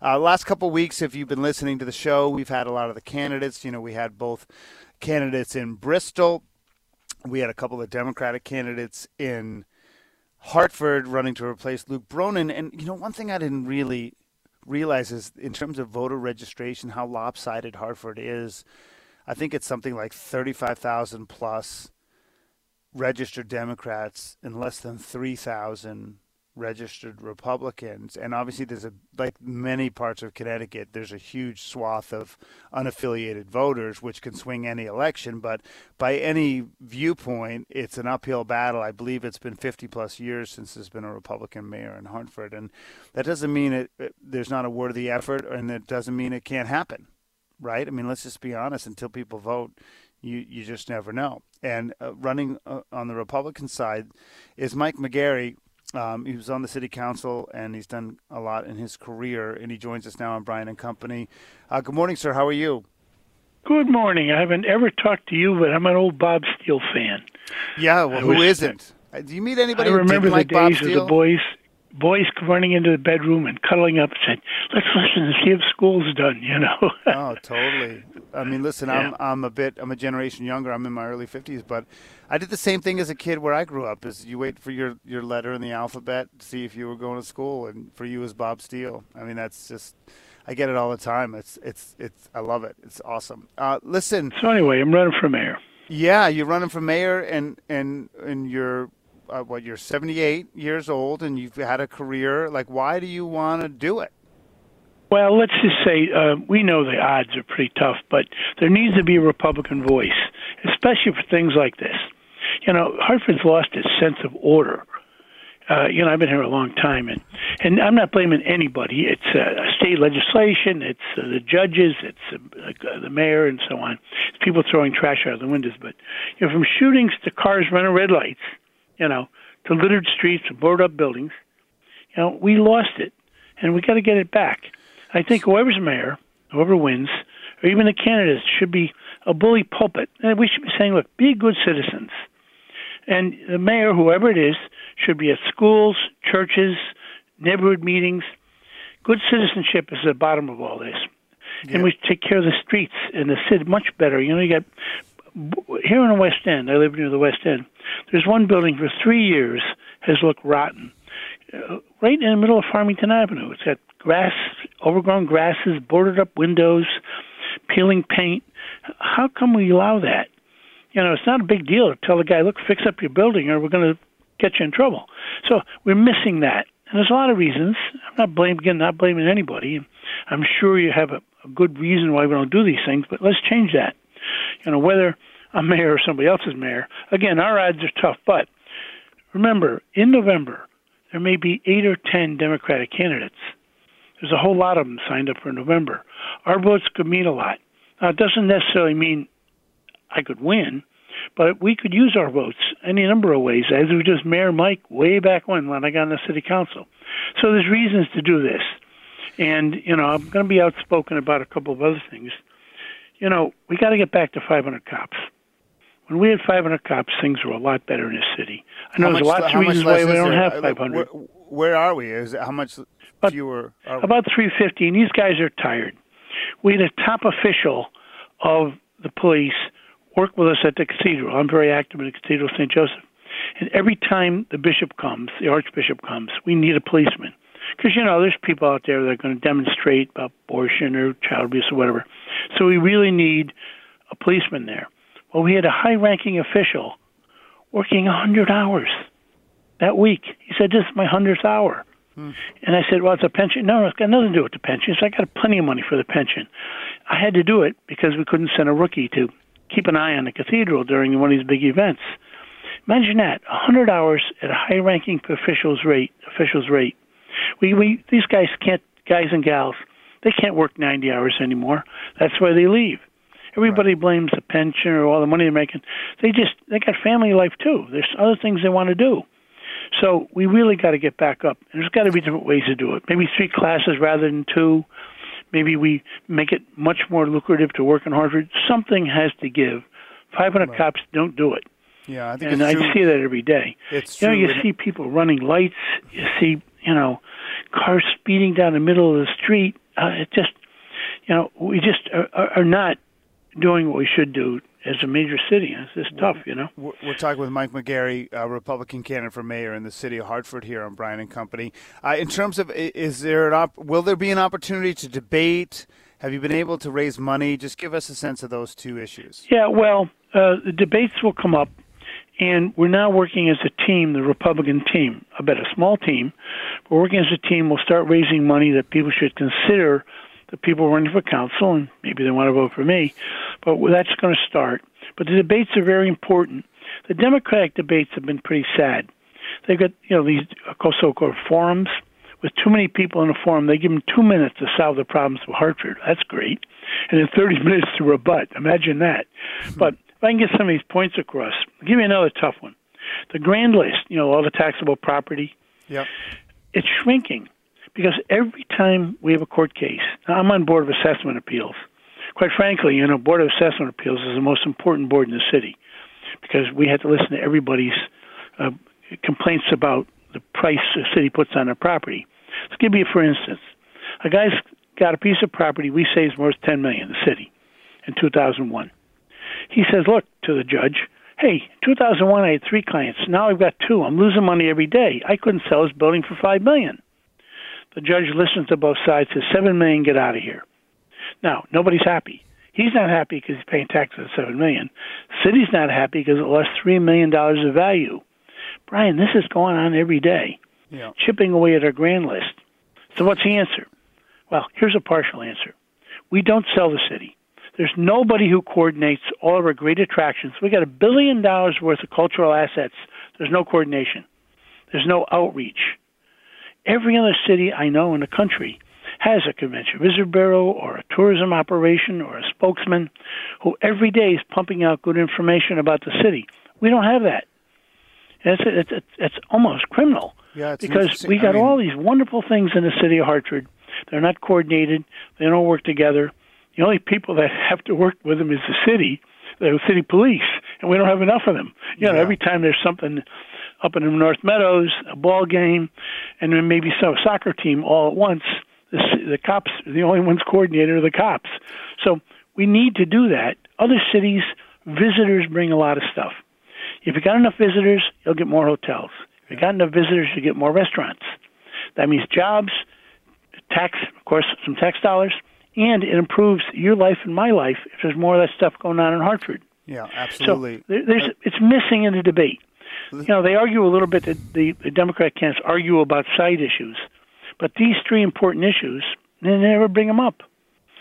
Uh, last couple weeks, if you've been listening to the show, we've had a lot of the candidates. You know, we had both candidates in Bristol. We had a couple of Democratic candidates in Hartford running to replace Luke Bronin. And, you know, one thing I didn't really realize is in terms of voter registration, how lopsided Hartford is. I think it's something like 35,000 plus registered Democrats and less than 3,000 registered Republicans. And obviously, there's a, like many parts of Connecticut, there's a huge swath of unaffiliated voters, which can swing any election. But by any viewpoint, it's an uphill battle. I believe it's been 50 plus years since there's been a Republican mayor in Hartford. And that doesn't mean it, it there's not a worthy effort, and it doesn't mean it can't happen. Right? I mean, let's just be honest. Until people vote, you you just never know. And uh, running uh, on the Republican side is Mike McGarry, um, he was on the city council and he's done a lot in his career. And he joins us now on Brian and Company. Uh, good morning, sir. How are you? Good morning. I haven't ever talked to you, but I'm an old Bob Steele fan. Yeah, well, who isn't? Uh, Do you meet anybody I remember the like Bob days of the boys boys running into the bedroom and cuddling up and saying, "Let's listen and see if school's done." You know. oh, totally. I mean, listen, I'm I'm a bit I'm a generation younger. I'm in my early 50s, but I did the same thing as a kid where I grew up. Is you wait for your your letter in the alphabet to see if you were going to school, and for you is Bob Steele. I mean, that's just I get it all the time. It's it's it's I love it. It's awesome. Uh, listen. so anyway, I'm running for mayor. Yeah, you're running for mayor, and and and you're uh, what? You're 78 years old, and you've had a career. Like, why do you want to do it? Well, let's just say uh, we know the odds are pretty tough, but there needs to be a Republican voice, especially for things like this. You know, Hartford's lost its sense of order. Uh, you know, I've been here a long time, and and I'm not blaming anybody. It's uh, state legislation, it's uh, the judges, it's uh, the mayor, and so on. It's people throwing trash out of the windows. But you know, from shootings to cars running red lights, you know, to littered streets, to boarded up buildings, you know, we lost it, and we got to get it back. I think whoever's mayor, whoever wins, or even the candidates should be a bully pulpit. And we should be saying, look, be good citizens. And the mayor, whoever it is, should be at schools, churches, neighborhood meetings. Good citizenship is at the bottom of all this. And we take care of the streets in the city much better. You know, you got here in the West End. I live near the West End. There's one building for three years has looked rotten, uh, right in the middle of Farmington Avenue. It's got grass, overgrown grasses, boarded up windows, peeling paint. How come we allow that? You know, it's not a big deal to tell the guy, look, fix up your building or we're going to get you in trouble. So we're missing that. And there's a lot of reasons. I'm not blaming, again, not blaming anybody. I'm sure you have a, a good reason why we don't do these things, but let's change that. You know, whether I'm mayor or somebody else's mayor, again, our odds are tough. But remember, in November, there may be eight or ten Democratic candidates. There's a whole lot of them signed up for November. Our votes could mean a lot. Now, it doesn't necessarily mean I could win, but we could use our votes any number of ways, as we just Mayor Mike way back when when I got on the city council. So there's reasons to do this. And you know, I'm going to be outspoken about a couple of other things. You know, we got to get back to 500 cops. When we had 500 cops, things were a lot better in the city. I know How there's much- lots of reasons why we don't there? have Uh, 500. Where, where are we? Is how much About- fewer? Are we? About 350, and these guys are tired. We had a top official of the police work with us at the cathedral. I'm very active in the Cathedral of St. Joseph. And every time the bishop comes, the archbishop comes, we need a policeman. Because, you know, there's people out there that are going to demonstrate about abortion or child abuse or whatever. So we really need a policeman there. Well, we had a high ranking official working 100 hours that week. He said, This is my 100th hour. Hmm. And I said, Well, it's a pension. No, it's got nothing to do with the pension. So I got plenty of money for the pension. I had to do it because we couldn't send a rookie to keep an eye on the cathedral during one of these big events. Imagine that, 100 hours at a high-ranking official's rate. Official's rate. We, we, these guys can't, guys and gals, they can't work 90 hours anymore. That's why they leave. Everybody blames the pension or all the money they're making. They just, they got family life too. There's other things they want to do. So we really got to get back up. And there's got to be different ways to do it. Maybe three classes rather than two. Maybe we make it much more lucrative to work in Hartford. Something has to give. 500 cops don't do it. yeah, I think And I true. see that every day. It's you know, true, you see people running lights. You see, you know, cars speeding down the middle of the street. Uh, it just, you know, we just are, are are not doing what we should do as a major city. It's just tough, you know. We're we're talking with Mike McGarry, a Republican candidate for mayor in the city of Hartford here on Brian and Company. Uh, in terms of, is there an op- will there be an opportunity to debate? Have you been able to raise money? Just give us a sense of those two issues. Yeah, well, uh, the debates will come up, and we're now working as a team, the Republican team. I bet a small team. We're working as a team. We'll start raising money that people should consider the people running for council, and maybe they want to vote for me. But that's going to start. But the debates are very important. The Democratic debates have been pretty sad. They've got you know these uh, so-called forums with too many people in a forum. They give them two minutes to solve the problems of Hartford. That's great, and then 30 minutes to rebut. Imagine that. Hmm. But if I can get some of these points across, I'll give you another tough one. The grand list, you know, all the taxable property, Yep. it's shrinking because every time we have a court case, I'm on Board of Assessment Appeals. Quite frankly, you know, Board of Assessment Appeals is the most important board in the city because we have to listen to everybody's uh, complaints about the price the city puts on their property. Let's give you, for instance, a guy's got a piece of property we say is worth 10 million. The city in 2001. He says, "Look to the judge." Hey, 2001, I had three clients. Now I've got two. I'm losing money every day. I couldn't sell this building for five million. The judge listens to both sides. Says seven million. Get out of here. Now nobody's happy. He's not happy because he's paying taxes of seven million. City's not happy because it lost three million dollars of value. Brian, this is going on every day, Yeah. chipping away at our grand list. So what's the answer? Well, here's a partial answer. We don't sell the city. There's nobody who coordinates all of our great attractions. We got a billion dollars worth of cultural assets. There's no coordination. There's no outreach. Every other city I know in the country has a convention visitor bureau or a tourism operation or a spokesman who every day is pumping out good information about the city. We don't have that. It's it's it's, it's almost criminal Yeah, it's because we I got mean- all these wonderful things in the city of Hartford. They're not coordinated. They don't work together. The only people that have to work with them is the city, the city police, and we don't have enough of them. You know, Yeah. every time there's something up in the North Meadows, a ball game, and then maybe some soccer team all at once, the, the cops, the only ones coordinated are the cops. So we need to do that. Other cities, visitors bring a lot of stuff. If you got enough visitors, you'll get more hotels. If you got enough visitors, you get more restaurants. That means jobs, tax, of course, some tax dollars, and it improves your life and my life if there's more of that stuff going on in Hartford. Yeah, So absolutely. there, there's it's missing in the debate. You know, they argue a little bit that the, the Democrat candidates argue about side issues, but these three important issues, they never bring them up.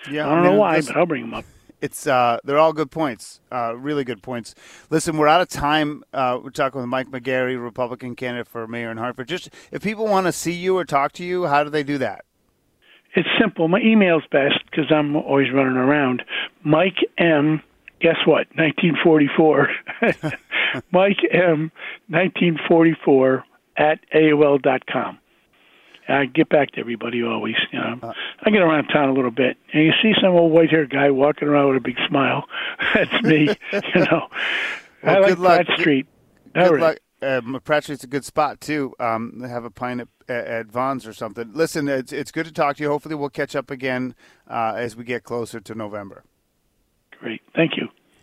yeah, I don't know why, but I'll bring them up. it's uh, they're all good points, uh, really good points. Listen, we're out of time. Uh, we're talking with Mike McGarry, Republican candidate for mayor in Hartford. Just if people want to see you or talk to you, how do they do that? It's simple. My email's best because I'm always running around. Mike M. Guess what? 1944. Mike M. 1944 at AOL dot com. I get back to everybody always. You know, uh, I get around town a little bit, and you see some old white-haired guy walking around with a big smile. That's me. you know, well, I like Pratt Street. Good right. luck. Um, Pratt Street's a good spot too. Um, have a pint at, at Vaughan's or something. Listen, it's it's good to talk to you. Hopefully, we'll catch up again uh, as we get closer to November. Great, thank you.